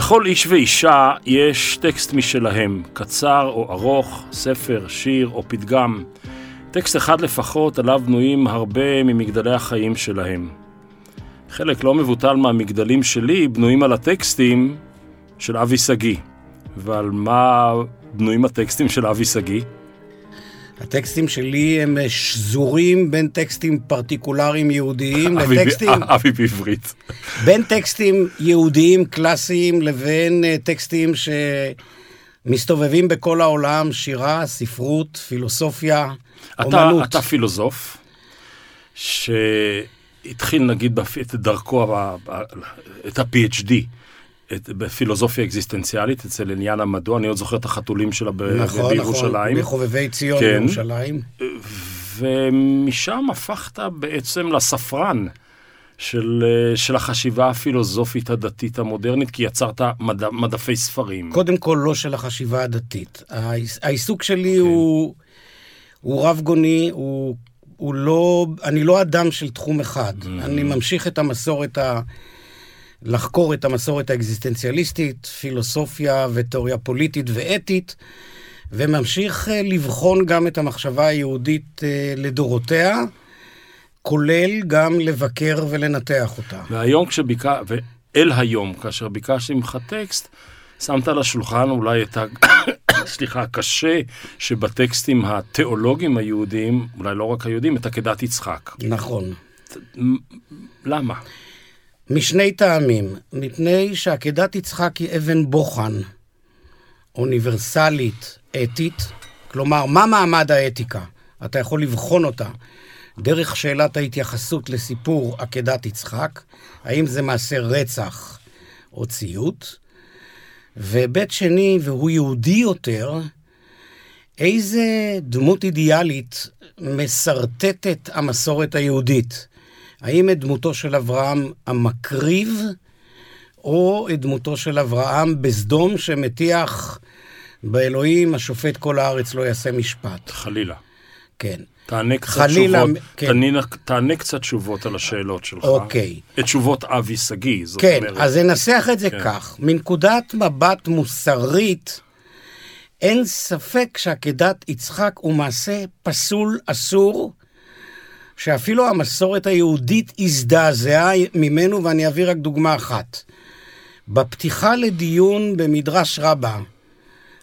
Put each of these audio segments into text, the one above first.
לכל איש ואישה יש טקסט משלהם, קצר או ארוך, ספר, שיר או פתגם. טקסט אחד לפחות עליו בנויים הרבה ממגדלי החיים שלהם. חלק לא מבוטל מהמגדלים שלי בנויים על הטקסטים של אבי שגיא. ועל מה בנויים הטקסטים של אבי שגיא? הטקסטים שלי הם שזורים בין טקסטים פרטיקולריים יהודיים לטקסטים... אבי בעברית. בין טקסטים יהודיים קלאסיים לבין אה, טקסטים שמסתובבים בכל העולם, שירה, ספרות, פילוסופיה, אתה, אומנות. אתה פילוסוף, שהתחיל נגיד את דרכו, את ה-PhD. בפילוסופיה אקזיסטנציאלית אצל עניין המדוע, אני עוד זוכר את החתולים שלה ב, נכון, בירושלים. נכון, בחובבי ציון כן. בירושלים. ומשם הפכת בעצם לספרן של, של החשיבה הפילוסופית הדתית המודרנית, כי יצרת מד, מדפי ספרים. קודם כל, לא של החשיבה הדתית. העיסוק שלי כן. הוא, הוא רב גוני, הוא, הוא לא, אני לא אדם של תחום אחד. Mm-hmm. אני ממשיך את המסורת ה... לחקור את המסורת האקזיסטנציאליסטית, פילוסופיה ותיאוריה פוליטית ואתית, וממשיך אה, לבחון גם את המחשבה היהודית אה, לדורותיה, כולל גם לבקר ולנתח אותה. והיום כשביקע... ואל היום, כאשר ביקשתי ממך טקסט, שמת על השולחן אולי את ה... סליחה, הקשה שבטקסטים התיאולוגיים היהודיים, אולי לא רק היהודים, את עקדת יצחק. נכון. למה? משני טעמים. מפני שעקדת יצחק היא אבן בוחן, אוניברסלית, אתית. כלומר, מה מעמד האתיקה? אתה יכול לבחון אותה דרך שאלת ההתייחסות לסיפור עקדת יצחק, האם זה מעשה רצח או ציות. והיבט שני, והוא יהודי יותר, איזה דמות אידיאלית משרטטת המסורת היהודית. האם את דמותו של אברהם המקריב, או את דמותו של אברהם בסדום שמטיח באלוהים השופט כל הארץ לא יעשה משפט. חלילה. כן. תענה קצת חלילה, תשובות, כן. תענה, תענה קצת תשובות על השאלות שלך. אוקיי. את תשובות אבי שגיא, זאת כן, אומרת. כן, אז אנסח את זה כן. כך. מנקודת מבט מוסרית, אין ספק שעקדת יצחק הוא מעשה פסול, אסור, שאפילו המסורת היהודית הזדעזעה ממנו, ואני אביא רק דוגמה אחת. בפתיחה לדיון במדרש רבה,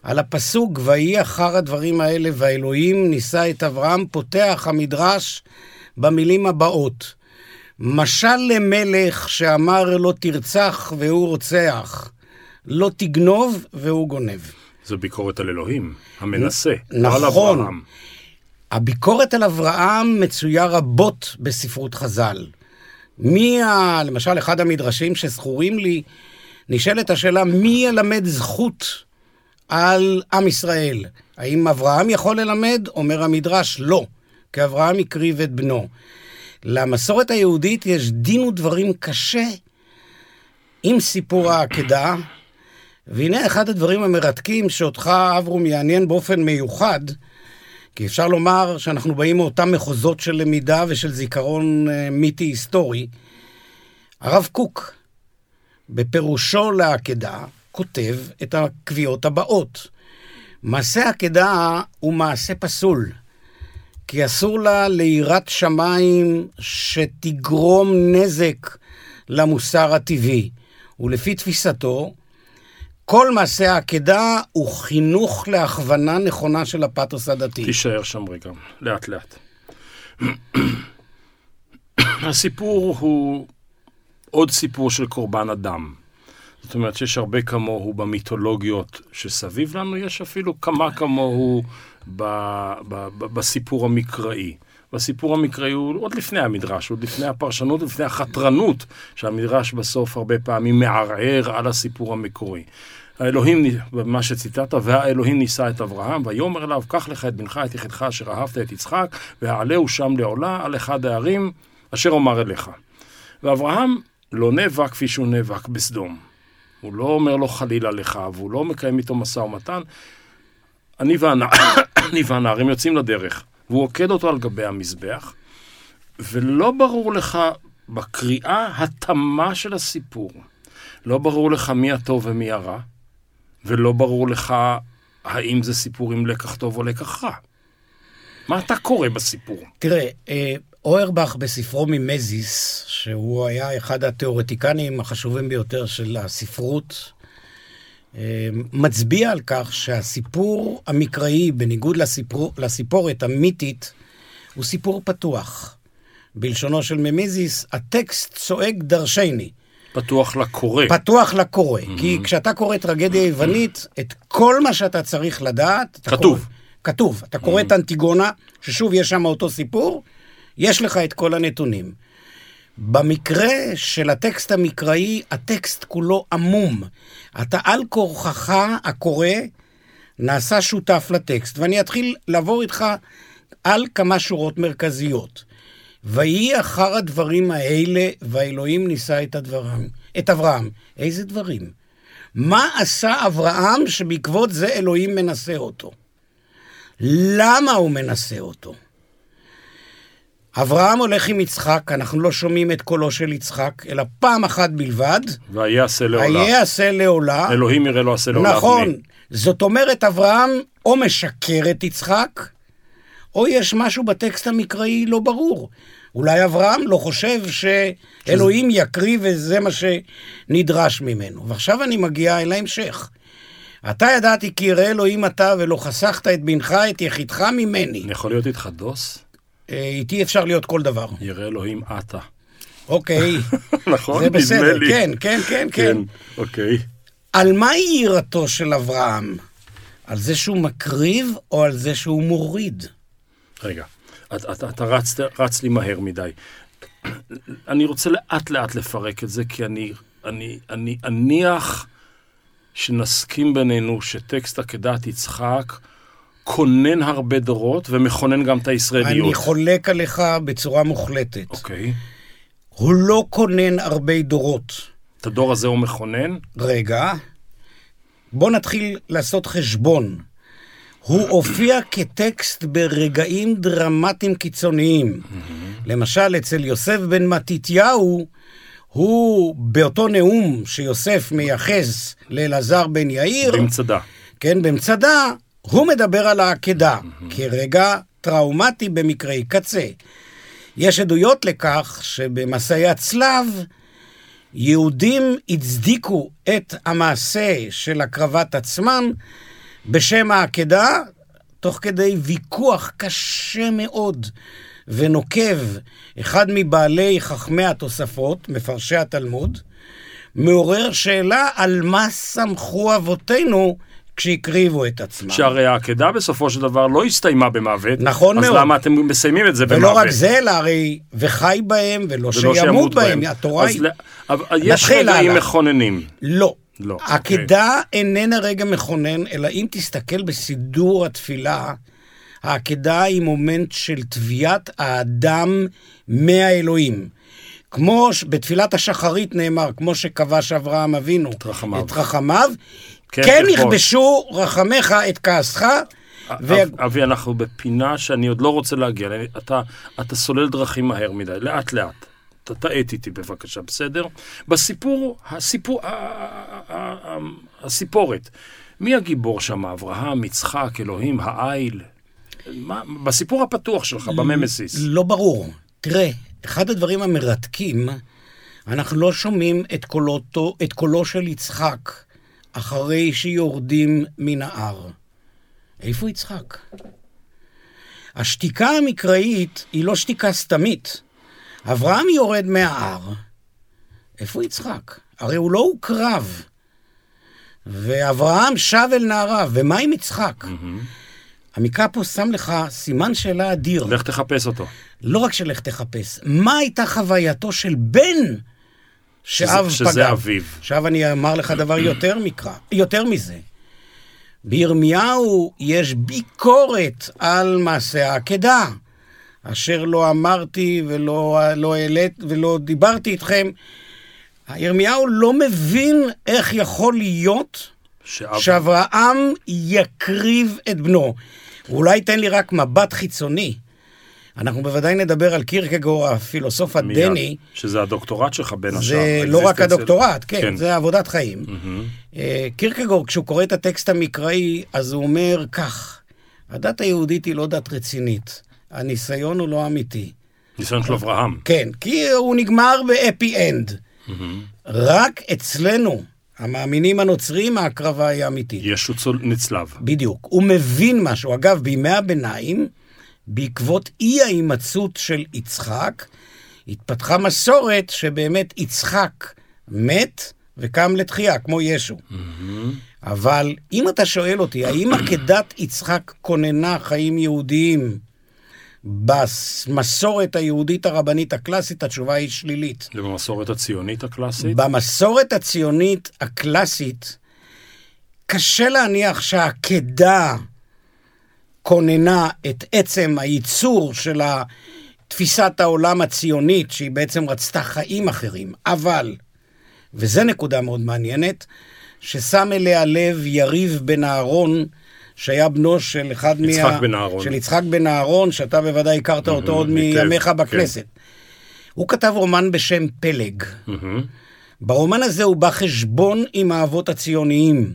על הפסוק, ויהי אחר הדברים האלה, והאלוהים נישא את אברהם, פותח המדרש במילים הבאות: משל למלך שאמר לא תרצח והוא רוצח, לא תגנוב והוא גונב. זו ביקורת על אלוהים, המנסה, נכון. לא על אברהם. הביקורת על אברהם מצויה רבות בספרות חז"ל. מי, ה... למשל, אחד המדרשים שזכורים לי, נשאלת השאלה, מי ילמד זכות על עם ישראל? האם אברהם יכול ללמד? אומר המדרש, לא, כי אברהם הקריב את בנו. למסורת היהודית יש דין ודברים קשה עם סיפור העקדה, והנה אחד הדברים המרתקים שאותך, אברום, יעניין באופן מיוחד, כי אפשר לומר שאנחנו באים מאותם מחוזות של למידה ושל זיכרון אה, מיתי היסטורי. הרב קוק, בפירושו לעקדה, כותב את הקביעות הבאות. מעשה עקדה הוא מעשה פסול, כי אסור לה ליראת שמיים שתגרום נזק למוסר הטבעי. ולפי תפיסתו, כל מעשה העקדה הוא חינוך להכוונה נכונה של הפתוס הדתי. תישאר שם רגע, לאט לאט. הסיפור הוא עוד סיפור של קורבן אדם. זאת אומרת שיש הרבה כמוהו במיתולוגיות שסביב לנו, יש אפילו כמה כמוהו ב, ב, ב, בסיפור המקראי. והסיפור המקראי הוא עוד לפני המדרש, עוד לפני הפרשנות, לפני החתרנות שהמדרש בסוף הרבה פעמים מערער על הסיפור המקורי. האלוהים, מה שציטטת, והאלוהים נישא את אברהם, ויאמר אליו, קח לך את בנך, את יחידך אשר אהבת את יצחק, והעלהו שם לעולה על אחד הערים אשר אומר אליך. ואברהם לא נאבק כפי שהוא נאבק בסדום. הוא לא אומר לו חלילה לך, והוא לא מקיים איתו משא ומתן. אני, והנע... אני והנערים יוצאים לדרך, והוא עוקד אותו על גבי המזבח, ולא ברור לך בקריאה התמה של הסיפור. לא ברור לך מי הטוב ומי הרע, ולא ברור לך האם זה סיפור עם לקח טוב או לקח רע. מה אתה קורא בסיפור? תראה, אה, אוירבך בספרו ממזיס, שהוא היה אחד התיאורטיקנים החשובים ביותר של הספרות, אה, מצביע על כך שהסיפור המקראי, בניגוד לסיפור, לסיפורת המיתית, הוא סיפור פתוח. בלשונו של ממזיס, הטקסט צועק דרשני. פתוח לקורא. פתוח לקורא. Mm-hmm. כי כשאתה קורא טרגדיה יוונית, את כל מה שאתה צריך לדעת... אתה כתוב. קורא, כתוב. אתה קורא mm-hmm. את אנטיגונה, ששוב, יש שם אותו סיפור, יש לך את כל הנתונים. במקרה של הטקסט המקראי, הטקסט כולו עמום. אתה על כורחך, הקורא, נעשה שותף לטקסט, ואני אתחיל לעבור איתך על כמה שורות מרכזיות. ויהי אחר הדברים האלה, והאלוהים נישא את הדברים, את אברהם. איזה דברים? מה עשה אברהם שבעקבות זה אלוהים מנסה אותו? למה הוא מנסה אותו? אברהם הולך עם יצחק, אנחנו לא שומעים את קולו של יצחק, אלא פעם אחת בלבד. ויעשה לעולה. ויעשה לעולה. אלוהים יראה לו עשה לעולה. נכון. זאת אומרת, אברהם או משקר את יצחק, או יש משהו בטקסט המקראי לא ברור. אולי אברהם לא חושב שאלוהים יקריב וזה מה שנדרש ממנו. ועכשיו אני מגיע אל ההמשך. אתה ידעתי כי יראה אלוהים אתה ולא חסכת את בנך, את יחידך ממני. אני יכול להיות איתך דוס? אה, איתי אפשר להיות כל דבר. יראה אלוהים אתה. אוקיי. נכון? זה בסדר, נדמה לי. כן, כן, כן, כן. אוקיי. על מהי יראתו של אברהם? על זה שהוא מקריב או על זה שהוא מוריד? רגע, אתה, אתה, אתה רץ, רץ לי מהר מדי. אני רוצה לאט לאט לפרק את זה, כי אני, אני, אני אניח שנסכים בינינו שטקסט עקדת יצחק כונן הרבה דורות ומכונן גם את הישראליות. אני חולק עליך בצורה מוחלטת. אוקיי. הוא לא כונן הרבה דורות. את הדור הזה הוא מכונן? רגע, בוא נתחיל לעשות חשבון. הוא הופיע כטקסט ברגעים דרמטיים קיצוניים. למשל, אצל יוסף בן מתתיהו, הוא באותו נאום שיוסף מייחס לאלעזר בן יאיר, במצדה. כן, במצדה, הוא מדבר על העקדה כרגע טראומטי במקרי קצה. יש עדויות לכך שבמסעי הצלב, יהודים הצדיקו את המעשה של הקרבת עצמם בשם העקדה, תוך כדי ויכוח קשה מאוד ונוקב, אחד מבעלי חכמי התוספות, מפרשי התלמוד, מעורר שאלה על מה סמכו אבותינו כשהקריבו את עצמם. שהרי העקדה בסופו של דבר לא הסתיימה במוות. נכון אז מאוד. אז למה אתם מסיימים את זה במוות? ולא רק זה, אלא הרי וחי בהם ולא ולא שימות בהם. התורה אז היא... ל- אבל יש רגעים. מכוננים. לא. לא, אוקיי. העקדה איננה רגע מכונן, אלא אם תסתכל בסידור התפילה, העקדה היא מומנט של תביעת האדם מהאלוהים. כמו בתפילת השחרית נאמר, כמו שכבש אברהם אבינו את רחמיו. את רחמיו, כן, כן. יכבשו רחמך את כעסך, ו- אב- אבי, אנחנו בפינה שאני עוד לא רוצה להגיע. אליה. אתה, אתה סולל דרכים מהר מדי, לאט לאט. ת- תעט איתי בבקשה, בסדר? בסיפור, הסיפור, הסיפורת. מי הגיבור שם? אברהם, יצחק, אלוהים, העיל? מה, בסיפור הפתוח שלך, בממסיס. לא ברור. תראה, אחד הדברים המרתקים, אנחנו לא שומעים את, קולותו, את קולו של יצחק אחרי שיורדים מן ההר. איפה יצחק? השתיקה המקראית היא לא שתיקה סתמית. אברהם יורד מההר, איפה יצחק? הרי הוא לא הוקרב. ואברהם שב אל נעריו, ומה עם יצחק? המקרא פה שם לך סימן שאלה אדיר. לך תחפש אותו. לא רק שלך תחפש, מה הייתה חווייתו של בן שאב שזה, פגע? שזה אביו. עכשיו אני אומר לך דבר יותר מקרא, יותר מזה. בירמיהו יש ביקורת על מעשה העקדה, אשר לא אמרתי ולא לא העלית ולא דיברתי איתכם. ירמיהו לא מבין איך יכול להיות שאב... שאברהם יקריב את בנו. אולי תן לי רק מבט חיצוני. אנחנו בוודאי נדבר על קירקגור, הפילוסוף הדני. שזה הדוקטורט שלך בין השאר. זה לא רק הדוקטורט, כן, כן. זה עבודת חיים. אה, קירקגור, כשהוא קורא את הטקסט המקראי, אז הוא אומר כך, הדת היהודית היא לא דת רצינית, הניסיון הוא לא אמיתי. ניסיון של אברהם. כן, כי הוא נגמר באפי אנד. מהמם. רק אצלנו, המאמינים הנוצרים, ההקרבה היא אמיתית. ישו נצלב. בדיוק. הוא מבין משהו. אגב, בימי הביניים, בעקבות אי ההימצאות של יצחק, התפתחה מסורת שבאמת יצחק מת וקם לתחייה, כמו ישו. אבל אם אתה שואל אותי, האם עקדת יצחק כוננה חיים יהודיים במסורת היהודית הרבנית הקלאסית? התשובה היא שלילית. זה במסורת הציונית הקלאסית. במסורת הציונית הקלאסית, קשה להניח שהעקדה כוננה את עצם הייצור של תפיסת העולם הציונית, שהיא בעצם רצתה חיים אחרים. אבל, וזו נקודה מאוד מעניינת, ששם אליה לב יריב בן אהרון, שהיה בנו של אחד יצחק בן אהרון. של יצחק בן אהרון, שאתה בוודאי הכרת אותו עוד מימיך כן. בכנסת. הוא כתב רומן בשם פלג. ברומן הזה הוא בא חשבון עם האבות הציוניים.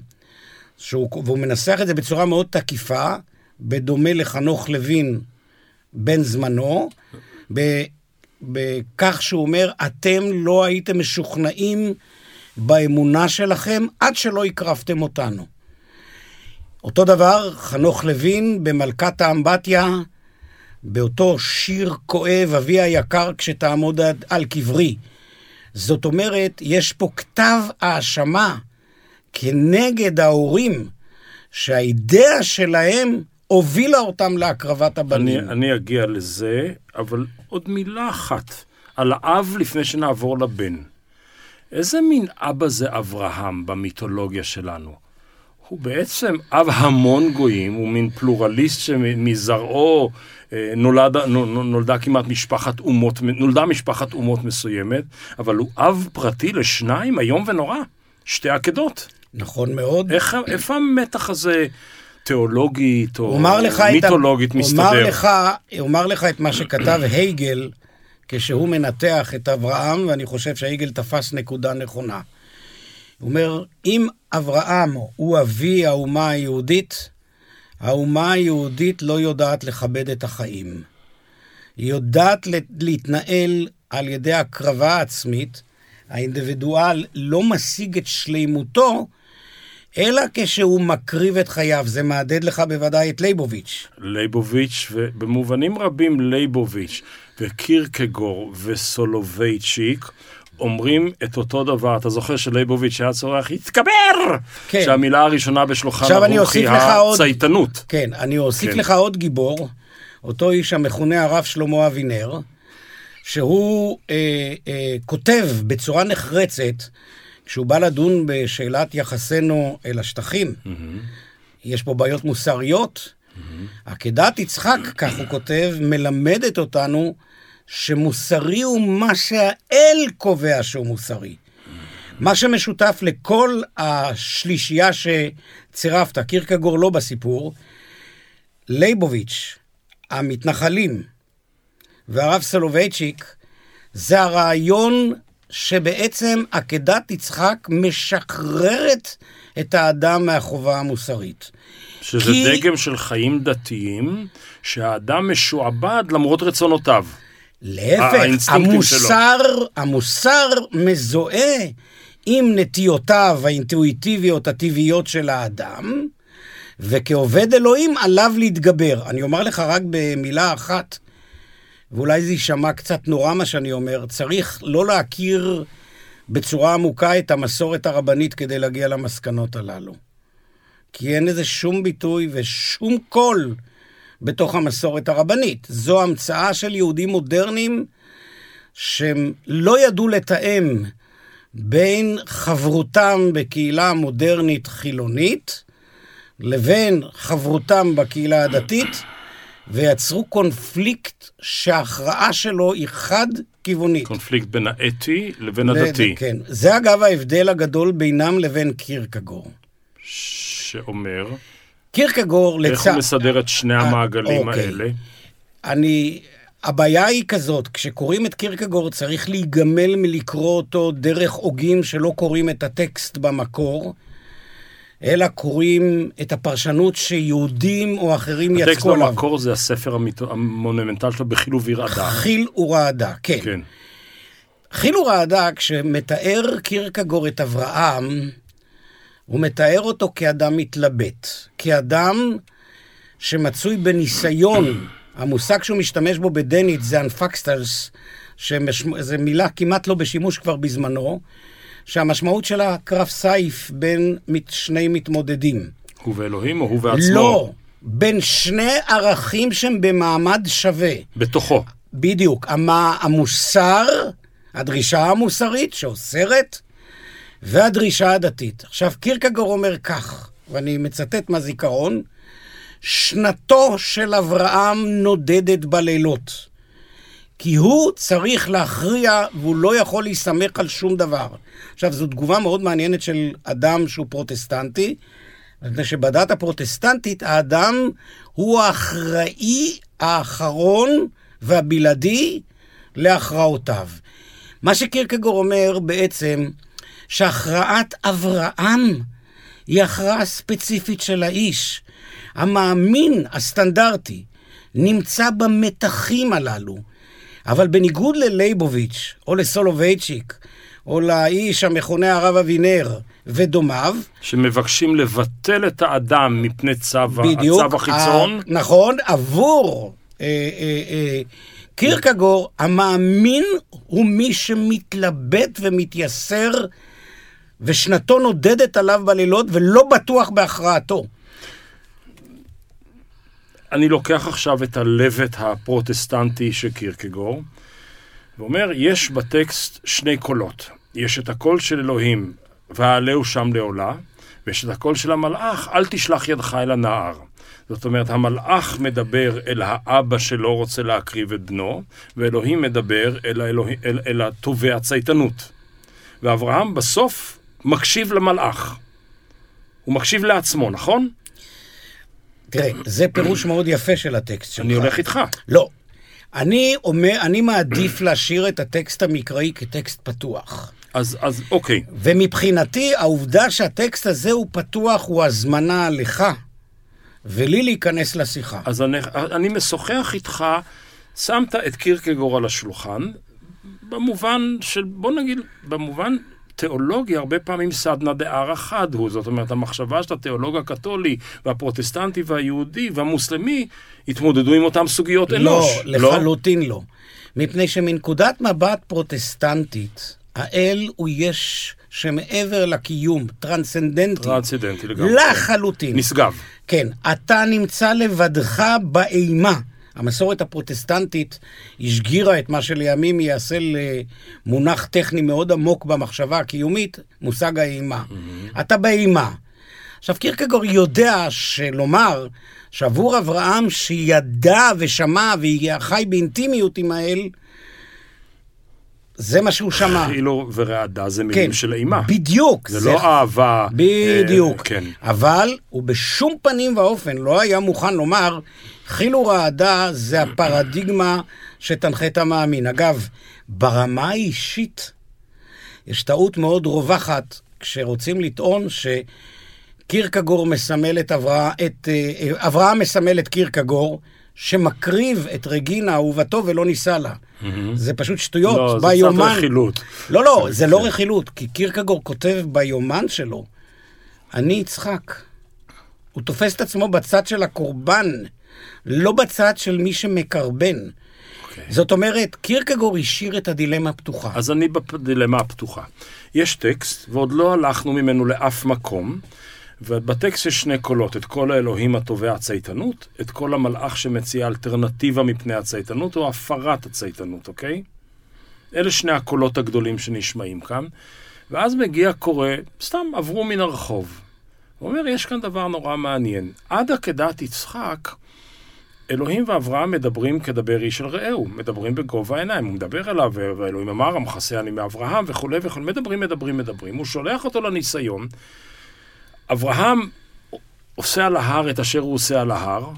שהוא, והוא מנסח את זה בצורה מאוד תקיפה, בדומה לחנוך לוין בן זמנו, ב- בכך שהוא אומר, אתם לא הייתם משוכנעים באמונה שלכם עד שלא הקרבתם אותנו. אותו דבר, חנוך לוין במלכת האמבטיה, באותו שיר כואב, אבי היקר, כשתעמוד על קברי. זאת אומרת, יש פה כתב האשמה כנגד ההורים, שהאידאה שלהם הובילה אותם להקרבת אני, הבנים. אני אגיע לזה, אבל עוד מילה אחת על האב לפני שנעבור לבן. איזה מין אבא זה אברהם במיתולוגיה שלנו? הוא בעצם אב המון גויים, הוא מין פלורליסט שמזרעו אה, נולד, נו- נו- נולדה כמעט משפחת אומות, נולדה משפחת אומות מסוימת, אבל הוא אב פרטי לשניים, איום ונורא. שתי עקדות. נכון מאוד. איך, איפה המתח הזה תיאולוגית או את מיתולוגית מסתדר? אומר לך, אומר לך את מה שכתב הייגל כשהוא מנתח את אברהם, ואני חושב שהייגל תפס נקודה נכונה. הוא אומר, אם אברהם הוא אבי האומה היהודית, האומה היהודית לא יודעת לכבד את החיים. היא יודעת להתנהל על ידי הקרבה עצמית. האינדיבידואל לא משיג את שלימותו, אלא כשהוא מקריב את חייו. זה מהדהד לך בוודאי את ליבוביץ'. לייבוביץ', ובמובנים רבים לייבוביץ' וקירקגור וסולובייצ'יק אומרים את אותו דבר. אתה זוכר שלייבוביץ' היה צורח, יתגבר! כן. שהמילה הראשונה אני ערוך היא הצייתנות. כן, אני אוסיף כן. לך עוד גיבור, אותו איש המכונה הרב שלמה אבינר, שהוא אה, אה, כותב בצורה נחרצת, כשהוא בא לדון בשאלת יחסנו אל השטחים, יש פה בעיות מוסריות. עקדת יצחק, כך הוא כותב, מלמדת אותנו שמוסרי הוא מה שהאל קובע שהוא מוסרי. מה שמשותף לכל השלישייה שצירפת, קירקגור לא בסיפור, לייבוביץ', המתנחלים והרב סולובייצ'יק, זה הרעיון שבעצם עקדת יצחק משחררת את האדם מהחובה המוסרית. שזה כי- דגם של חיים דתיים, שהאדם משועבד למרות רצונותיו. להפך, המוסר, המוסר מזוהה עם נטיותיו האינטואיטיביות הטבעיות של האדם, וכעובד אלוהים עליו להתגבר. אני אומר לך רק במילה אחת, ואולי זה יישמע קצת נורא מה שאני אומר, צריך לא להכיר בצורה עמוקה את המסורת הרבנית כדי להגיע למסקנות הללו. כי אין לזה שום ביטוי ושום קול בתוך המסורת הרבנית. זו המצאה של יהודים מודרניים שהם לא ידעו לתאם בין חברותם בקהילה מודרנית חילונית לבין חברותם בקהילה הדתית, ויצרו קונפליקט שההכרעה שלו היא חד-כיוונית. קונפליקט בין האתי לבין הדתי, כן. זה אגב ההבדל הגדול בינם לבין קירקגור. שאומר, קירקגור איך לצד... הוא מסדר את שני אה, המעגלים אוקיי. האלה? אני, הבעיה היא כזאת, כשקוראים את קירקגור צריך להיגמל מלקרוא אותו דרך הוגים שלא קוראים את הטקסט במקור, אלא קוראים את הפרשנות שיהודים או אחרים הטקסט יצקו עליו. במקור זה הספר המיתו- המונומנטל שלו בחיל ורעדה. חיל ורעדה, כן. כן. חיל ורעדה, כשמתאר קירקגור את אברהם, הוא מתאר אותו כאדם מתלבט. כאדם שמצוי בניסיון. המושג שהוא משתמש בו בדנית זה אנפקסטלס, שזו מילה כמעט לא בשימוש כבר בזמנו, שהמשמעות שלה קרב סייף בין שני מתמודדים. הוא ואלוהים או הוא ועצמו? לא, בין שני ערכים שהם במעמד שווה. בתוכו. בדיוק. המה, המוסר, הדרישה המוסרית שאוסרת, והדרישה הדתית. עכשיו, קירקגור אומר כך, ואני מצטט מהזיכרון, שנתו של אברהם נודדת בלילות. כי הוא צריך להכריע והוא לא יכול להסתמך על שום דבר. עכשיו, זו תגובה מאוד מעניינת של אדם שהוא פרוטסטנטי, מפני שבדת הפרוטסטנטית האדם הוא האחראי האחרון והבלעדי להכרעותיו. מה שקירקגור אומר בעצם, שהכרעת אברהם היא הכרעה ספציפית של האיש. המאמין הסטנדרטי נמצא במתחים הללו. אבל בניגוד ללייבוביץ', או לסולובייצ'יק, או לאיש המכונה הרב אבינר ודומיו, שמבקשים לבטל את האדם מפני צו, בדיוק, הצו החיצון. ה- נכון, עבור אה, אה, אה, קירקגור, המאמין הוא מי שמתלבט ומתייסר, ושנתו נודדת עליו בלילות, ולא בטוח בהכרעתו. אני לוקח עכשיו את הלבט הפרוטסטנטי של קירקגור, ואומר, יש בטקסט שני קולות. יש את הקול של אלוהים, והעלהו שם לעולה, ויש את הקול של המלאך, אל תשלח ידך אל הנער. זאת אומרת, המלאך מדבר אל האבא שלא רוצה להקריב את בנו, ואלוהים מדבר אל, האלוה... אל, אל התובע צייתנות. ואברהם בסוף מקשיב למלאך. הוא מקשיב לעצמו, נכון? תראה, זה פירוש מאוד יפה של הטקסט שלך. אני הולך איתך. לא. אני אומר, אני מעדיף להשאיר את הטקסט המקראי כטקסט פתוח. אז, אז אוקיי. ומבחינתי, העובדה שהטקסט הזה הוא פתוח הוא הזמנה לך ולי להיכנס לשיחה. אז אני, אני משוחח איתך, שמת את קירקגור על השולחן, במובן של, בוא נגיד, במובן תיאולוגי, הרבה פעמים סדנא דערא חד הוא. זאת אומרת, המחשבה של התיאולוג הקתולי והפרוטסטנטי והיהודי והמוסלמי התמודדו עם אותן סוגיות אנוש. לא, לחלוטין לא. מפני שמנקודת מבט פרוטסטנטית, האל הוא יש שמעבר לקיום, טרנסצנדנטי. טרנסצנדנטי לגמרי. לחלוטין. נשגב. כן, אתה נמצא לבדך באימה. המסורת הפרוטסטנטית השגירה את מה שלימים יעשה למונח טכני מאוד עמוק במחשבה הקיומית, מושג האימה. Mm-hmm. אתה באימה. עכשיו, קירקגור יודע שלומר שעבור אברהם שידע ושמע וחי באינטימיות עם האל, זה מה שהוא שמע. חילו ורעדה זה מילים כן, של אימה. בדיוק. זה לא אהבה. בדיוק. אה, כן. אבל הוא בשום פנים ואופן לא היה מוכן לומר, חיל ורעדה זה הפרדיגמה שתנחה את המאמין. אגב, ברמה האישית, יש טעות מאוד רווחת כשרוצים לטעון שקירקגור מסמל את אברהם, את, אה, אברהם מסמל את קירקגור, שמקריב את רגינה אהובתו ולא נישא לה. זה פשוט שטויות. לא, זה ביומן- קצת רכילות. לא, לא, זה לא רכילות, כי קירקגור כותב ביומן שלו, אני יצחק. הוא תופס את עצמו בצד של הקורבן, לא בצד של מי שמקרבן. אוקיי. זאת אומרת, קירקגור השאיר את הדילמה פתוחה. אז אני בדילמה הפתוחה. יש טקסט, ועוד לא הלכנו ממנו לאף מקום, ובטקסט יש שני קולות, את קול האלוהים התובע הצייתנות, את קול המלאך שמציע אלטרנטיבה מפני הצייתנות, או הפרת הצייתנות, אוקיי? אלה שני הקולות הגדולים שנשמעים כאן. ואז מגיע קורא, סתם עברו מן הרחוב. הוא אומר, יש כאן דבר נורא מעניין. עד עקדת יצחק, אלוהים ואברהם מדברים כדבר איש אל רעהו, מדברים בגובה העיניים, הוא מדבר אליו, ואלוהים אמר, המכסה אני מאברהם וכולי וכולי, מדברים, מדברים, מדברים. הוא שולח אותו לניסיון. אברהם עושה על ההר את אשר הוא עושה על ההר,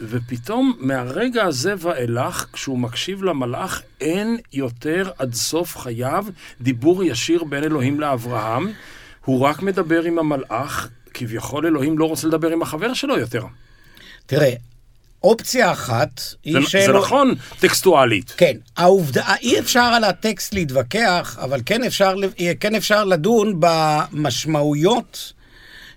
ופתאום מהרגע הזה ואילך, כשהוא מקשיב למלאך, אין יותר עד סוף חייו דיבור ישיר בין אלוהים לאברהם. הוא רק מדבר עם המלאך, כביכול אלוהים לא רוצה לדבר עם החבר שלו יותר. תראה, אופציה אחת היא זה, זה נכון טקסטואלית. כן, העובדה, אי אפשר על הטקסט להתווכח, אבל כן אפשר, כן אפשר לדון במשמעויות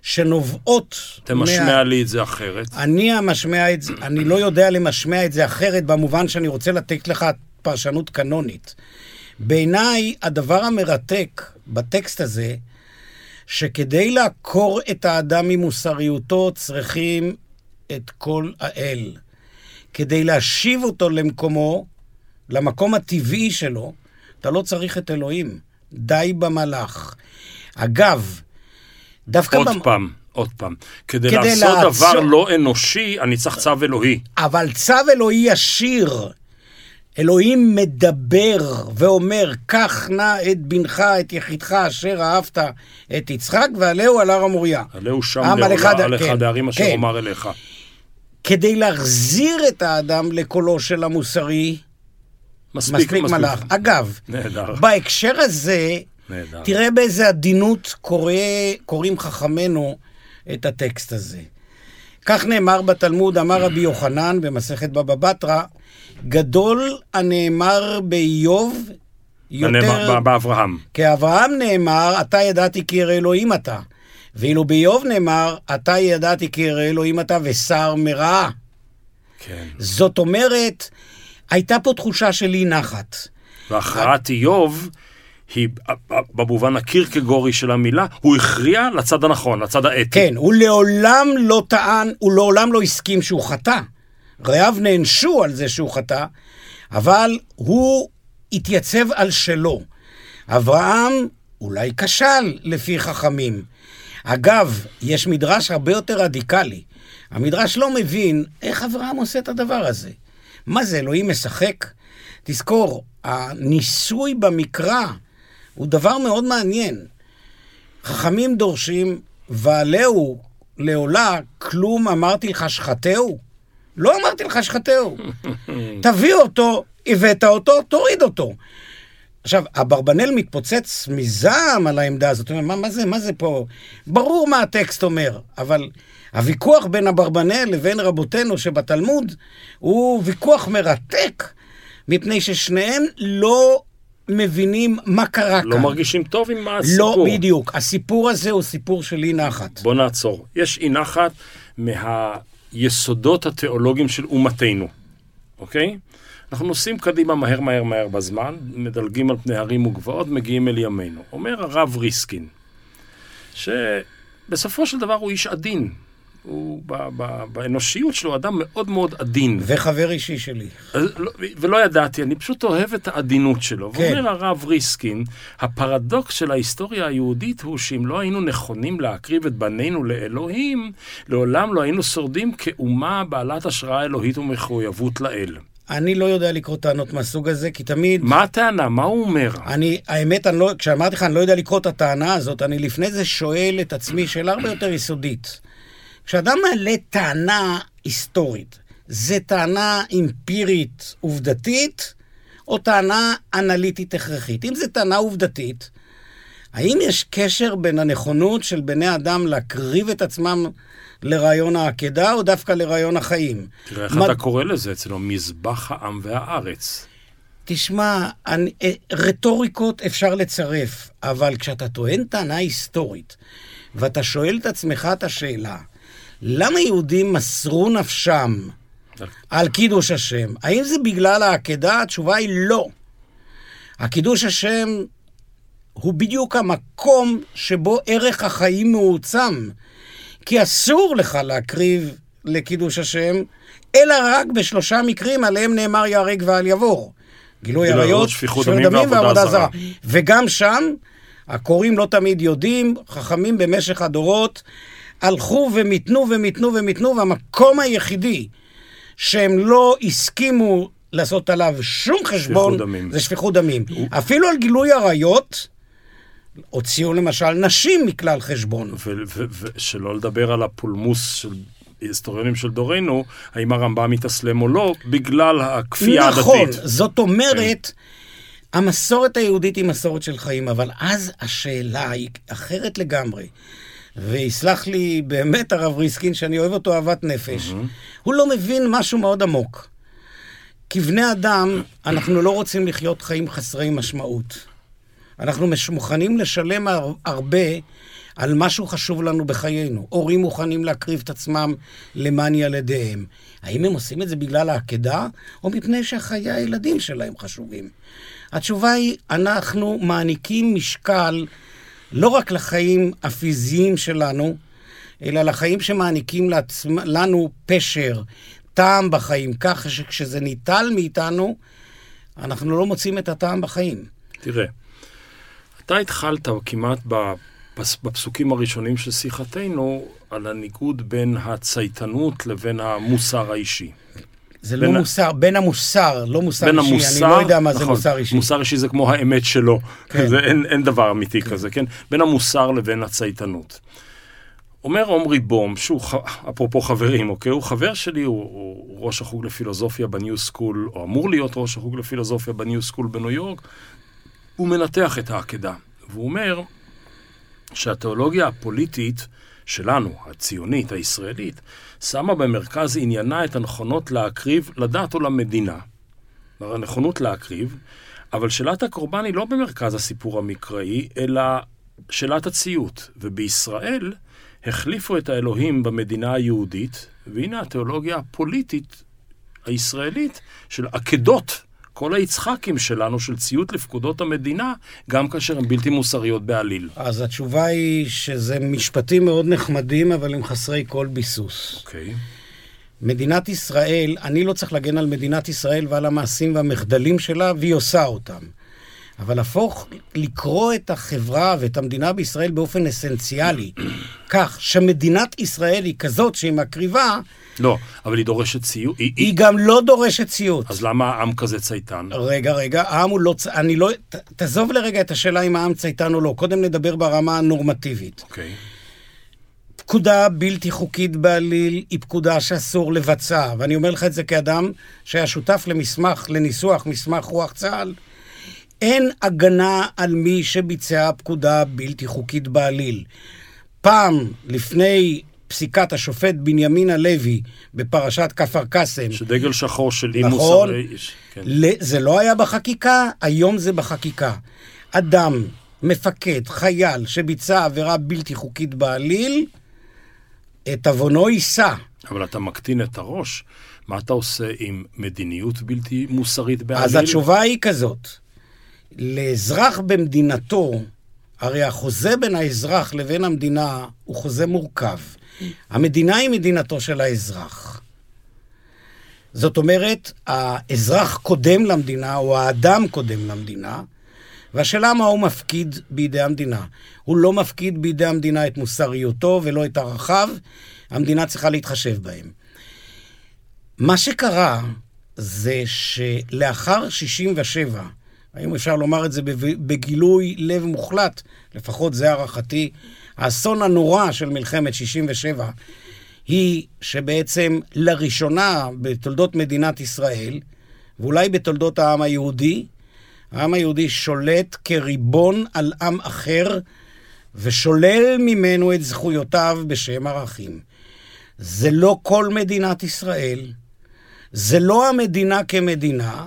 שנובעות... תמשמע מה... לי את זה אחרת. אני המשמע את זה, אני לא יודע למשמע את זה אחרת במובן שאני רוצה לתת לך פרשנות קנונית. בעיניי, הדבר המרתק בטקסט הזה, שכדי לעקור את האדם ממוסריותו צריכים את כל האל. כדי להשיב אותו למקומו, למקום הטבעי שלו, אתה לא צריך את אלוהים. די במלאך. אגב, דווקא... עוד במ... פעם, עוד פעם. כדי, כדי לעשות לעצור... דבר לא אנושי, אני צריך צו אלוהי. אבל צו אלוהי ישיר. אלוהים מדבר ואומר, קח נא את בנך, את יחידך, אשר אהבת את יצחק, ועלהו על הר המוריה. עלהו שם לעולה על אחד כן, הערים אשר כן. אומר אליך. כדי להחזיר את האדם לקולו של המוסרי, מספיק, מספיק, מספיק. מלאך. אגב, נהדר. בהקשר הזה, נהדר. תראה באיזה עדינות קורא, קוראים חכמינו את הטקסט הזה. כך נאמר בתלמוד, אמר רבי יוחנן במסכת בבא בתרא, גדול הנאמר באיוב יותר... באברהם. כי אברהם נאמר, אתה ידעתי כי ירא אלוהים אתה. ואילו באיוב נאמר, אתה ידעתי כי ירא אלוהים אתה ושר מרעה. כן. זאת אומרת, הייתה פה תחושה של אי נחת. והכרעת איוב... היא במובן הקירקגורי של המילה, הוא הכריע לצד הנכון, לצד האתי. כן, הוא לעולם לא טען, הוא לעולם לא הסכים שהוא חטא. רעיו נענשו על זה שהוא חטא, אבל הוא התייצב על שלו. אברהם אולי כשל לפי חכמים. אגב, יש מדרש הרבה יותר רדיקלי. המדרש לא מבין איך אברהם עושה את הדבר הזה. מה זה, אלוהים משחק? תזכור, הניסוי במקרא הוא דבר מאוד מעניין. חכמים דורשים, ועלהו לעולה, כלום אמרתי לך שחטאו? לא אמרתי לך שחטאו. תביא אותו, הבאת אותו, תוריד אותו. עכשיו, אברבנאל מתפוצץ מזעם על העמדה הזאת. הוא אומר, מה, מה זה, מה זה פה? ברור מה הטקסט אומר, אבל הוויכוח בין אברבנאל לבין רבותינו שבתלמוד הוא ויכוח מרתק, מפני ששניהם לא מבינים מה קרה לא כאן. לא מרגישים טוב עם לא, הסיפור. לא, בדיוק. הסיפור הזה הוא סיפור של אי נחת. בוא נעצור. יש אי נחת מהיסודות התיאולוגיים של אומתנו, אוקיי? אנחנו נוסעים קדימה מהר מהר מהר בזמן, מדלגים על פני הרים וגבעות, מגיעים אל ימינו. אומר הרב ריסקין, שבסופו של דבר הוא איש עדין. הוא ב- ב- באנושיות שלו אדם מאוד מאוד עדין. וחבר אישי שלי. לא, ולא ידעתי, אני פשוט אוהב את העדינות שלו. כן. ואומר הרב ריסקין, הפרדוקס של ההיסטוריה היהודית הוא שאם לא היינו נכונים להקריב את בנינו לאלוהים, לעולם לא היינו שורדים כאומה בעלת השראה אלוהית ומחויבות לאל. אני לא יודע לקרוא טענות מהסוג הזה, כי תמיד... מה הטענה? מה הוא אומר? אני, האמת, אני לא, כשאמרתי לך, אני לא יודע לקרוא את הטענה הזאת, אני לפני זה שואל את עצמי שאלה הרבה יותר יסודית. כשאדם מעלה טענה היסטורית, זה טענה אמפירית עובדתית, או טענה אנליטית הכרחית? אם זו טענה עובדתית, האם יש קשר בין הנכונות של בני אדם להקריב את עצמם לרעיון העקדה, או דווקא לרעיון החיים? תראה איך מה... אתה קורא לזה אצלו, מזבח העם והארץ. תשמע, אני, אה, רטוריקות אפשר לצרף, אבל כשאתה טוען טענה היסטורית, ואתה שואל את עצמך את השאלה, למה יהודים מסרו נפשם על קידוש השם? האם זה בגלל העקדה? התשובה היא לא. הקידוש השם הוא בדיוק המקום שבו ערך החיים מעוצם. כי אסור לך להקריב לקידוש השם, אלא רק בשלושה מקרים עליהם נאמר ייהרג ואל יבור. גילוי עריות, שפיכות דמים ועבודה זרה. וגם שם, הקוראים לא תמיד יודעים, חכמים במשך הדורות הלכו ומיתנו ומיתנו ומיתנו, והמקום היחידי שהם לא הסכימו לעשות עליו שום חשבון, דמים. זה שפיכות דמים. הוא... אפילו על גילוי עריות, הוציאו למשל נשים מכלל חשבון. ושלא לדבר על הפולמוס של ההיסטוריונים של דורנו, האם הרמב"ם מתאסלם או לא, בגלל הכפייה הדתית. נכון, זאת אומרת, המסורת היהודית היא מסורת של חיים, אבל אז השאלה היא אחרת לגמרי. ויסלח לי באמת הרב ריסקין, שאני אוהב אותו אהבת נפש, הוא לא מבין משהו מאוד עמוק. כבני אדם, אנחנו לא רוצים לחיות חיים חסרי משמעות. אנחנו מוכנים לשלם הר- הרבה על משהו חשוב לנו בחיינו. הורים מוכנים להקריב את עצמם למען ילדיהם. האם הם עושים את זה בגלל העקדה, או מפני שחיי הילדים שלהם חשובים? התשובה היא, אנחנו מעניקים משקל לא רק לחיים הפיזיים שלנו, אלא לחיים שמעניקים לעצמ... לנו פשר, טעם בחיים, כך שכשזה ניטל מאיתנו, אנחנו לא מוצאים את הטעם בחיים. תראה, אתה התחלת כמעט בפס- בפסוקים הראשונים של שיחתנו על הניגוד בין הצייתנות לבין המוסר האישי. זה בין לא ה- מוסר, בין המוסר, לא מוסר בין אישי, המוסר, אני לא יודע מה זה נכון, מוסר אישי. מוסר אישי זה כמו האמת שלו, כן. זה, אין, אין דבר אמיתי כזה, כן? בין המוסר לבין הצייתנות. אומר עמרי בום, שהוא, אפרופו חברים, אוקיי? הוא חבר שלי, הוא, הוא ראש החוג לפילוסופיה בניו סקול, או אמור להיות ראש החוג לפילוסופיה בניו סקול בניו יורק. הוא מנתח את העקדה, והוא אומר שהתיאולוגיה הפוליטית שלנו, הציונית, הישראלית, שמה במרכז עניינה את הנכונות להקריב לדת או למדינה. הנכונות להקריב, אבל שאלת הקורבן היא לא במרכז הסיפור המקראי, אלא שאלת הציות. ובישראל החליפו את האלוהים במדינה היהודית, והנה התיאולוגיה הפוליטית הישראלית של עקדות, כל היצחקים שלנו, של ציות לפקודות המדינה, גם כאשר הן בלתי מוסריות בעליל. אז התשובה היא שזה משפטים מאוד נחמדים, אבל הם חסרי כל ביסוס. אוקיי. מדינת ישראל, אני לא צריך להגן על מדינת ישראל ועל המעשים והמחדלים שלה, והיא עושה אותם. אבל להפוך, לקרוא את החברה ואת המדינה בישראל באופן אסנציאלי, כך שמדינת ישראל היא כזאת שהיא מקריבה, לא, אבל היא דורשת ציות. היא, היא. גם לא דורשת ציות. אז למה העם כזה צייתן? רגע, רגע, העם הוא לא... אני לא... ת- תעזוב לרגע את השאלה אם העם צייתן או לא. קודם נדבר ברמה הנורמטיבית. אוקיי. פקודה בלתי חוקית בעליל היא פקודה שאסור לבצע, ואני אומר לך את זה כאדם שהיה שותף למסמך, לניסוח מסמך רוח צה"ל. אין הגנה על מי שביצע פקודה בלתי חוקית בעליל. פעם, לפני פסיקת השופט בנימין הלוי בפרשת כפר קאסם, שדגל שחור של אי נכון. מוסרי... כן. ל- זה לא היה בחקיקה, היום זה בחקיקה. אדם, מפקד, חייל, שביצע עבירה בלתי חוקית בעליל, את עוונו יישא. אבל אתה מקטין את הראש. מה אתה עושה עם מדיניות בלתי מוסרית בעליל? אז התשובה היא כזאת, לאזרח במדינתו, הרי החוזה בין האזרח לבין המדינה הוא חוזה מורכב. המדינה היא מדינתו של האזרח. זאת אומרת, האזרח קודם למדינה, או האדם קודם למדינה, והשאלה מה הוא מפקיד בידי המדינה. הוא לא מפקיד בידי המדינה את מוסריותו ולא את ערכיו, המדינה צריכה להתחשב בהם. מה שקרה זה שלאחר 67, האם אפשר לומר את זה בגילוי לב מוחלט, לפחות זה הערכתי, האסון הנורא של מלחמת 67 היא שבעצם לראשונה בתולדות מדינת ישראל, ואולי בתולדות העם היהודי, העם היהודי שולט כריבון על עם אחר ושולל ממנו את זכויותיו בשם ערכים. זה לא כל מדינת ישראל, זה לא המדינה כמדינה,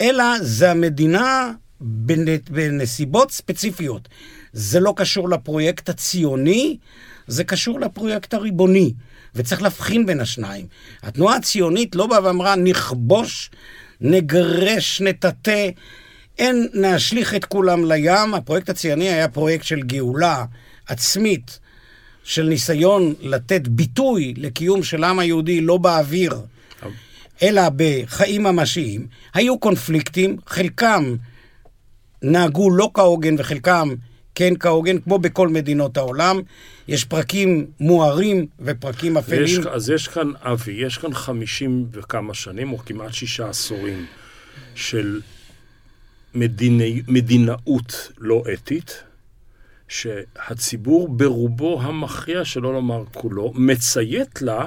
אלא זה המדינה בנ- בנסיבות ספציפיות. זה לא קשור לפרויקט הציוני, זה קשור לפרויקט הריבוני, וצריך להבחין בין השניים. התנועה הציונית לא באה ואמרה, נכבוש, נגרש, נטאטא, אין, נשליך את כולם לים. הפרויקט הציוני היה פרויקט של גאולה עצמית, של ניסיון לתת ביטוי לקיום של העם היהודי לא באוויר, אלא בחיים ממשיים. היו קונפליקטים, חלקם נהגו לא כהוגן וחלקם כן כהוגן, כמו בכל מדינות העולם. יש פרקים מוארים ופרקים אפלים. אז יש כאן, אבי, יש כאן חמישים וכמה שנים, או כמעט שישה עשורים, של מדיני, מדינאות לא אתית, שהציבור ברובו המכריע, שלא לומר כולו, מציית לה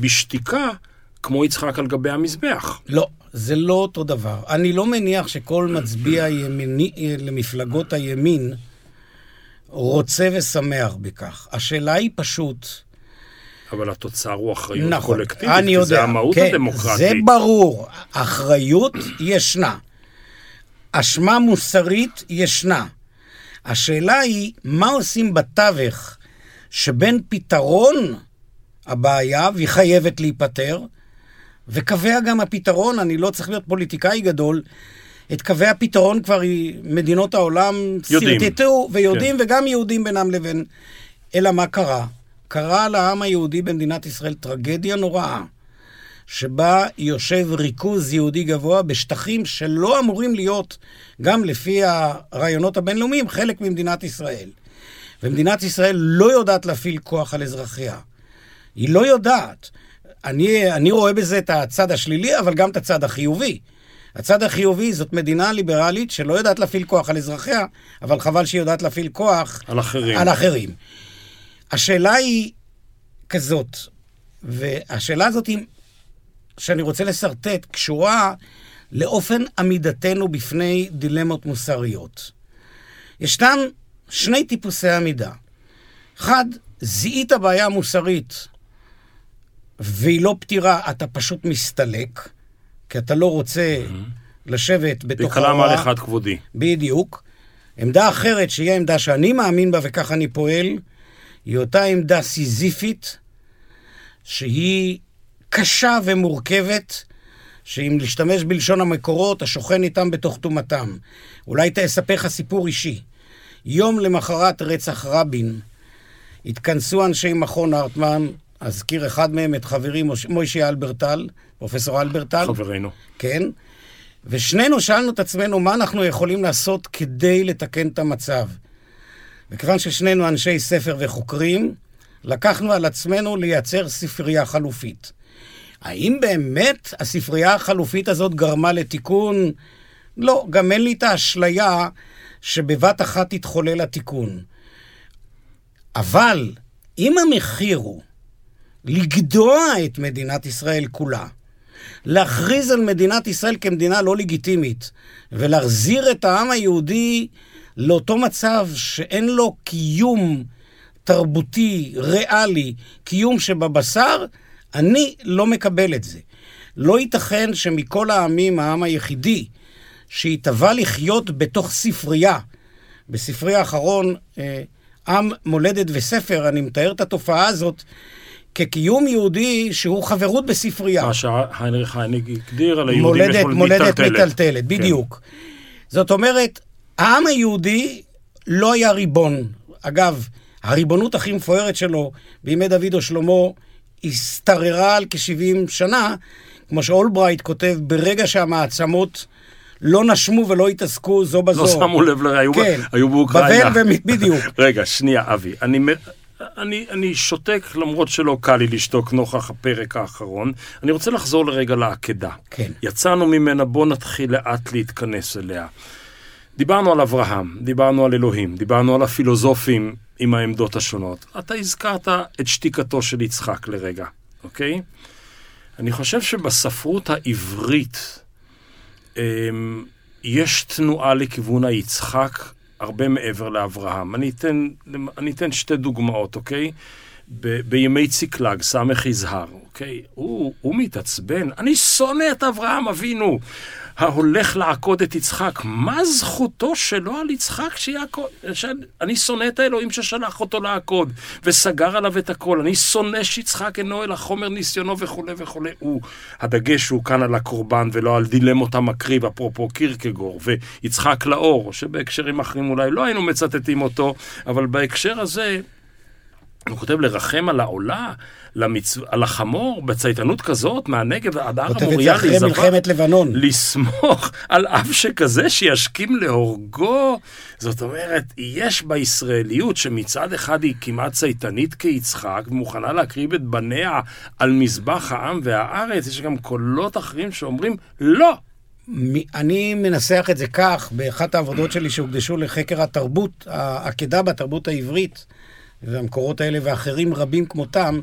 בשתיקה כמו יצחק על גבי המזבח. לא, זה לא אותו דבר. אני לא מניח שכל מצביע ימיני, למפלגות הימין רוצה ושמח בכך. השאלה היא פשוט... אבל התוצר הוא אחריות נכון, קולקטיבית, אני יודע, זה המהות כן, הדמוקרטית. זה ברור. אחריות ישנה. אשמה מוסרית ישנה. השאלה היא, מה עושים בתווך שבין פתרון הבעיה, והיא חייבת להיפתר, וקווי גם הפתרון, אני לא צריך להיות פוליטיקאי גדול, את קווי הפתרון כבר מדינות העולם יודעים. שרטטו ויודעים, כן. וגם יהודים בינם לבין. אלא מה קרה? קרה לעם היהודי במדינת ישראל טרגדיה נוראה, שבה יושב ריכוז יהודי גבוה בשטחים שלא אמורים להיות, גם לפי הרעיונות הבינלאומיים, חלק ממדינת ישראל. ומדינת ישראל לא יודעת להפעיל כוח על אזרחיה. היא לא יודעת. אני, אני רואה בזה את הצד השלילי, אבל גם את הצד החיובי. הצד החיובי זאת מדינה ליברלית שלא יודעת להפעיל כוח על אזרחיה, אבל חבל שהיא יודעת להפעיל כוח על אחרים. על אחרים. השאלה היא כזאת, והשאלה הזאת היא, שאני רוצה לשרטט, קשורה לאופן עמידתנו בפני דילמות מוסריות. ישנם שני טיפוסי עמידה. אחד, זיהית בעיה מוסרית והיא לא פתירה, אתה פשוט מסתלק, כי אתה לא רוצה לשבת בתוך וקלם על אחד כבודי. בדיוק. עמדה אחרת, שהיא העמדה שאני מאמין בה וכך אני פועל, היא אותה עמדה סיזיפית, שהיא קשה ומורכבת, שאם להשתמש בלשון המקורות, השוכן איתם בתוך טומאתם. אולי תספר לך סיפור אישי. יום למחרת רצח רבין, התכנסו אנשי מכון הרטמן, אזכיר אחד מהם את חברי מוש- מוישי אלברטל, פרופסור אלברטל. חברנו. כן? ושנינו שאלנו את עצמנו מה אנחנו יכולים לעשות כדי לתקן את המצב. וכיוון ששנינו אנשי ספר וחוקרים, לקחנו על עצמנו לייצר ספרייה חלופית. האם באמת הספרייה החלופית הזאת גרמה לתיקון? לא, גם אין לי את האשליה שבבת אחת יתחולל התיקון. אבל אם המחיר הוא לגדוע את מדינת ישראל כולה, להכריז על מדינת ישראל כמדינה לא לגיטימית, ולהחזיר את העם היהודי לאותו מצב שאין לו קיום תרבותי, ריאלי, קיום שבבשר, אני לא מקבל את זה. לא ייתכן שמכל העמים, העם היחידי שהתהווה לחיות בתוך ספרייה, בספרי האחרון, אה, עם, מולדת וספר, אני מתאר את התופעה הזאת כקיום יהודי שהוא חברות בספרייה. מה שהיינריך הייניג הגדיר על היהודים מולדת, יכולים מולדת מיטלטלת. מטלטלת, בדיוק. זאת אומרת, העם היהודי לא היה ריבון. אגב, הריבונות הכי מפוארת שלו בימי דוד או שלמה השתררה על כ-70 שנה, כמו שאולברייט כותב, ברגע שהמעצמות לא נשמו ולא התעסקו זו בזו. לא שמו לב, היו, כן. היו באוקראינה. בבל ו... בדיוק. רגע, שנייה, אבי. אני, אני, אני שותק למרות שלא קל לי לשתוק נוכח הפרק האחרון. אני רוצה לחזור לרגע לעקדה. כן. יצאנו ממנה, בוא נתחיל לאט להתכנס אליה. דיברנו על אברהם, דיברנו על אלוהים, דיברנו על הפילוסופים עם העמדות השונות. אתה הזכרת את שתיקתו של יצחק לרגע, אוקיי? אני חושב שבספרות העברית אמ, יש תנועה לכיוון היצחק הרבה מעבר לאברהם. אני אתן, אני אתן שתי דוגמאות, אוקיי? ב- בימי ציקלג, סמך יזהר, אוקיי? הוא, הוא מתעצבן, אני שונא את אברהם אבינו, ההולך לעקוד את יצחק. מה זכותו שלו על יצחק שיעקוד? אני שונא את האלוהים ששלח אותו לעקוד, וסגר עליו את הכל. אני שונא שיצחק אינו אלא חומר ניסיונו וכולי וכולי. הוא, הדגש הוא כאן על הקורבן ולא על דילמות המקריב, אפרופו קירקגור, ויצחק לאור, שבהקשרים אחרים אולי לא היינו מצטטים אותו, אבל בהקשר הזה... הוא כותב לרחם על העולה, למצו... על החמור, בצייתנות כזאת, מהנגב ועד הר כותב את זה המוריה אחרי. מלחמת לבנון. לסמוך על אב שכזה שישכים להורגו. זאת אומרת, יש בישראליות שמצד אחד היא כמעט צייתנית כיצחק, ומוכנה להקריב את בניה על מזבח העם והארץ, יש גם קולות אחרים שאומרים, לא, אני מנסח את זה כך, באחת העבודות שלי שהוקדשו לחקר התרבות, העקדה בתרבות העברית, והמקורות האלה ואחרים רבים כמותם,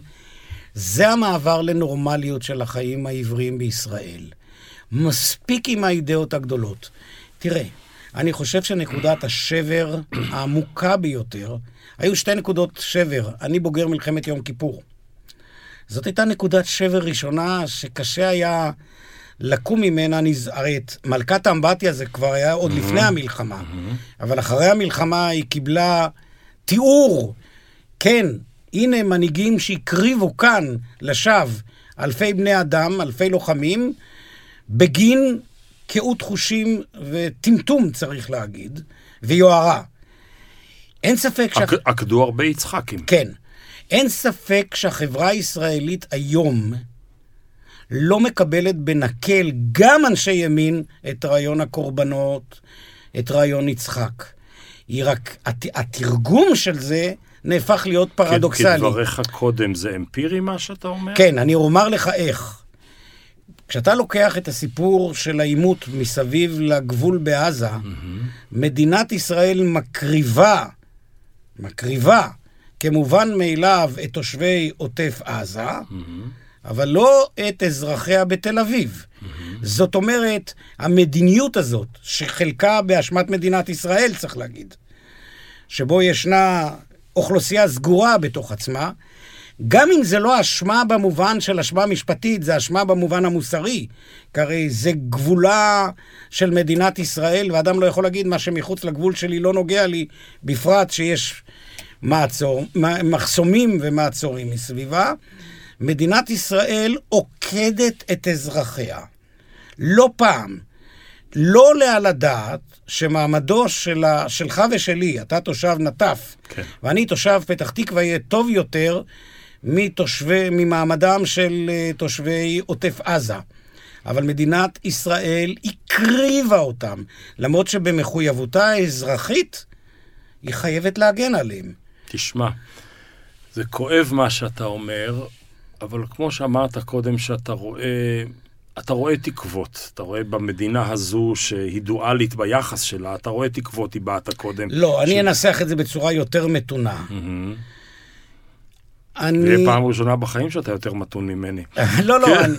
זה המעבר לנורמליות של החיים העבריים בישראל. מספיק עם האידאות הגדולות. תראה, אני חושב שנקודת השבר העמוקה ביותר, היו שתי נקודות שבר. אני בוגר מלחמת יום כיפור. זאת הייתה נקודת שבר ראשונה שקשה היה לקום ממנה. אני, הרי את מלכת האמבטיה זה כבר היה עוד לפני המלחמה, אבל אחרי המלחמה היא קיבלה תיאור. כן, הנה מנהיגים שהקריבו כאן לשווא אלפי בני אדם, אלפי לוחמים, בגין קהות חושים וטמטום, צריך להגיד, ויוהרה. אין ספק ש... עקדו הרבה יצחקים. כן. אין ספק שהחברה הישראלית היום לא מקבלת בנקל, גם אנשי ימין, את רעיון הקורבנות, את רעיון יצחק. היא רק, הת, התרגום של זה נהפך להיות פרדוקסלי. כדבריך קודם, זה אמפירי מה שאתה אומר? כן, אני אומר לך איך. כשאתה לוקח את הסיפור של העימות מסביב לגבול בעזה, mm-hmm. מדינת ישראל מקריבה, מקריבה, כמובן מאליו, את תושבי עוטף עזה, mm-hmm. אבל לא את אזרחיה בתל אביב. Mm-hmm. זאת אומרת, המדיניות הזאת, שחלקה באשמת מדינת ישראל, צריך להגיד, שבו ישנה אוכלוסייה סגורה בתוך עצמה, גם אם זה לא אשמה במובן של אשמה משפטית, זה אשמה במובן המוסרי. כי הרי זה גבולה של מדינת ישראל, ואדם לא יכול להגיד מה שמחוץ לגבול שלי לא נוגע לי, בפרט שיש מעצור, מחסומים ומעצורים מסביבה. מדינת ישראל עוקדת את אזרחיה. לא פעם. לא עולה על הדעת שמעמדו של ה, שלך ושלי, אתה תושב נטף, כן. ואני תושב פתח תקווה, יהיה טוב יותר מתושבי, ממעמדם של אה, תושבי עוטף עזה. אבל מדינת ישראל הקריבה אותם, למרות שבמחויבותה האזרחית היא חייבת להגן עליהם. תשמע, זה כואב מה שאתה אומר, אבל כמו שאמרת קודם, שאתה רואה, אתה רואה תקוות. אתה רואה במדינה הזו, שהיא דואלית ביחס שלה, אתה רואה תקוות, הבעת קודם. לא, ש... אני אנסח את זה בצורה יותר מתונה. Mm-hmm. אני... זה פעם ראשונה בחיים שאתה יותר מתון ממני. לא, לא, אני...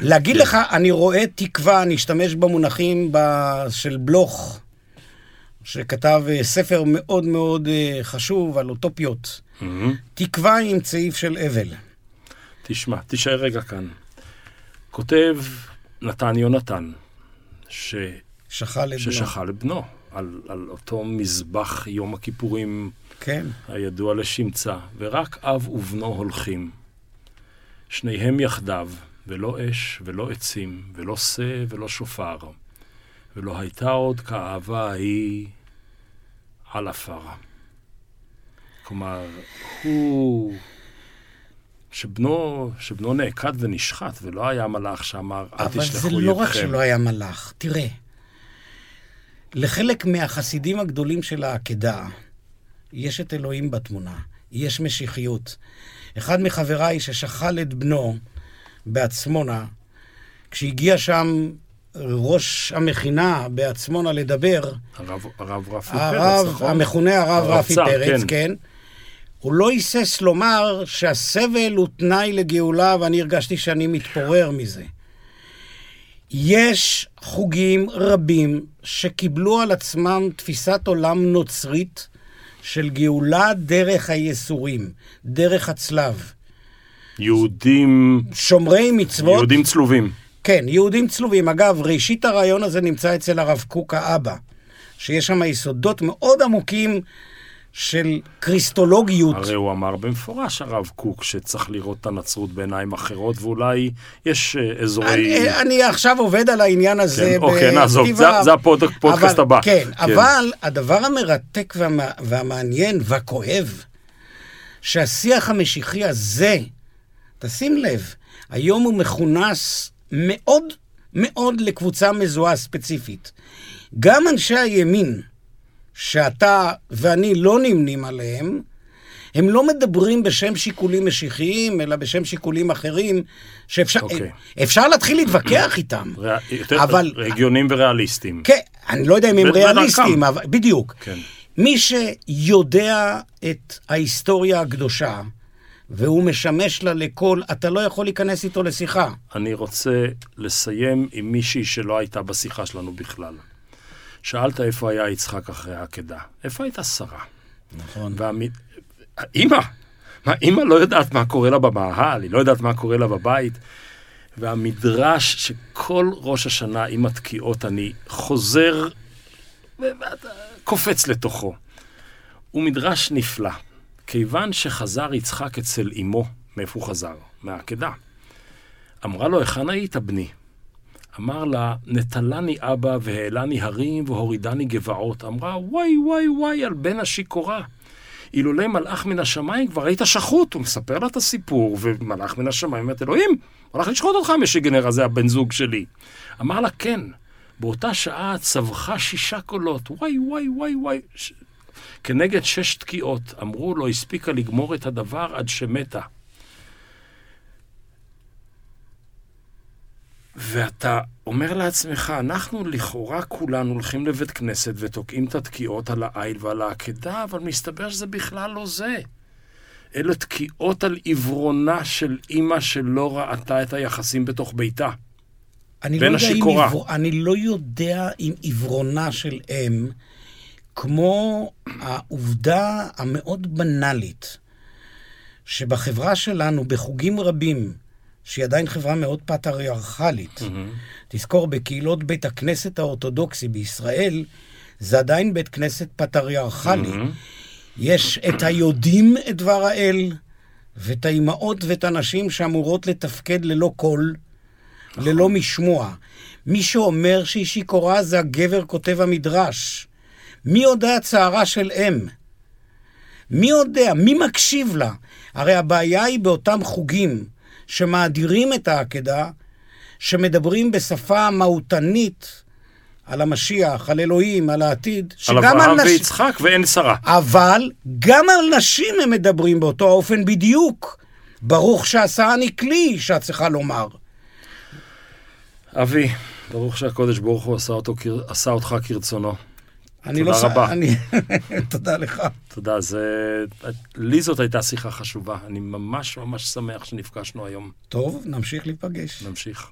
להגיד לך, אני רואה תקווה, אני אשתמש במונחים ב... של בלוך, שכתב אה, ספר מאוד מאוד אה, חשוב על אוטופיות. תקווה עם צעיף של אבל. תשמע, תישאר רגע כאן. כותב נתן יונתן, ש... ששכל את בנו. בנו, על, על אותו מזבח יום הכיפורים כן. הידוע לשמצה, ורק אב ובנו הולכים. שניהם יחדיו, ולא אש ולא עצים, ולא שא ולא שופר, ולא הייתה עוד כאהבה ההיא על עפר. כלומר, הוא... שבנו, שבנו נעקד ונשחט, ולא היה מלאך שאמר, אל תשלחו ידכם. אבל זה לא רק שלא היה מלאך. תראה, לחלק מהחסידים הגדולים של העקדה, יש את אלוהים בתמונה, יש משיחיות. אחד מחבריי ששכל את בנו בעצמונה, כשהגיע שם ראש המכינה בעצמונה לדבר, הרב, הרב רפי הרב, פרץ, נכון? המכונה הרב, הרב רפי צר, פרץ, כן. כן. הוא לא היסס לומר שהסבל הוא תנאי לגאולה, ואני הרגשתי שאני מתפורר מזה. יש חוגים רבים שקיבלו על עצמם תפיסת עולם נוצרית של גאולה דרך הייסורים, דרך הצלב. יהודים... שומרי מצוות. יהודים צלובים. כן, יהודים צלובים. אגב, ראשית הרעיון הזה נמצא אצל הרב קוק האבא, שיש שם יסודות מאוד עמוקים של קריסטולוגיות. הרי הוא אמר במפורש, הרב קוק, שצריך לראות את הנצרות בעיניים אחרות, ואולי יש אה, אזורי... אני, אני עכשיו עובד על העניין הזה. כן, אוקיי, נעזוב, זה, זה הפודקאסט הבא. כן, כן, אבל הדבר המרתק והמע, והמעניין והכואב, שהשיח המשיחי הזה, תשים לב, היום הוא מכונס מאוד מאוד לקבוצה מזוהה ספציפית. גם אנשי הימין, שאתה ואני לא נמנים עליהם, הם לא מדברים בשם שיקולים משיחיים, אלא בשם שיקולים אחרים, שאפשר אוקיי. אפשר להתחיל להתווכח איתם. ריאל- יותר אבל- הגיונים וריאליסטים. כן, אני לא יודע אם הם. ריאליסטים, אבל בדיוק. כן. מי שיודע את ההיסטוריה הקדושה, והוא משמש לה לכל, אתה לא יכול להיכנס איתו לשיחה. אני רוצה לסיים עם מישהי שלא הייתה בשיחה שלנו בכלל. שאלת איפה היה יצחק אחרי העקדה. איפה הייתה שרה? נכון. והמ... אימא! מה, אימא לא יודעת מה קורה לה במאהל, היא לא יודעת מה קורה לה בבית. והמדרש שכל ראש השנה עם התקיעות אני חוזר, קופץ לתוכו. הוא מדרש נפלא. כיוון שחזר יצחק אצל אמו, מאיפה הוא חזר? מהעקדה. אמרה לו, היכן היית בני? אמר לה, נטלני אבא והעלני הרים והורידני גבעות. אמרה, וואי וואי וואי על בן השיכורה. אילולא מלאך מן השמיים כבר היית שחוט. הוא מספר לה את הסיפור, ומלאך מן השמיים אומרת, אלוהים, הלך לשחוט אותך, משיגנר הזה, הבן זוג שלי. אמר לה, כן. באותה שעה צווחה שישה קולות, וואי וואי וואי וואי. ש... כנגד שש תקיעות. אמרו, לא הספיקה לגמור את הדבר עד שמתה. ואתה אומר לעצמך, אנחנו לכאורה כולנו הולכים לבית כנסת ותוקעים את התקיעות על העיל ועל העקדה, אבל מסתבר שזה בכלל לא זה. אלה תקיעות על עיוורונה של אימא שלא ראתה את היחסים בתוך ביתה. אני בין לא השיכורה. עבר... אני לא יודע אם עיוורונה של אם, כמו העובדה המאוד בנאלית, שבחברה שלנו, בחוגים רבים, שהיא עדיין חברה מאוד פטריארכלית, תזכור, בקהילות בית הכנסת האורתודוקסי בישראל, זה עדיין בית כנסת פטריארכלי. יש את היודעים את דבר האל, ואת האימהות ואת הנשים שאמורות לתפקד ללא קול, ללא משמוע. מי שאומר שהיא שיכורה זה הגבר כותב המדרש. מי יודע צערה של אם? מי יודע? מי מקשיב לה? הרי הבעיה היא באותם חוגים שמאדירים את העקדה, שמדברים בשפה מהותנית על המשיח, על אלוהים, על העתיד, על אברהם נשים- ויצחק ואין שרה. אבל גם על נשים הם מדברים באותו האופן בדיוק. ברוך שעשני כלי, שאת צריכה לומר. אבי, ברוך שהקודש ברוך הוא עשה, אותו, עשה אותך כרצונו. אני תודה לא ש- רבה. אני... תודה לך. תודה, זה... לי זאת הייתה שיחה חשובה. אני ממש ממש שמח שנפגשנו היום. טוב, נמשיך להיפגש. נמשיך.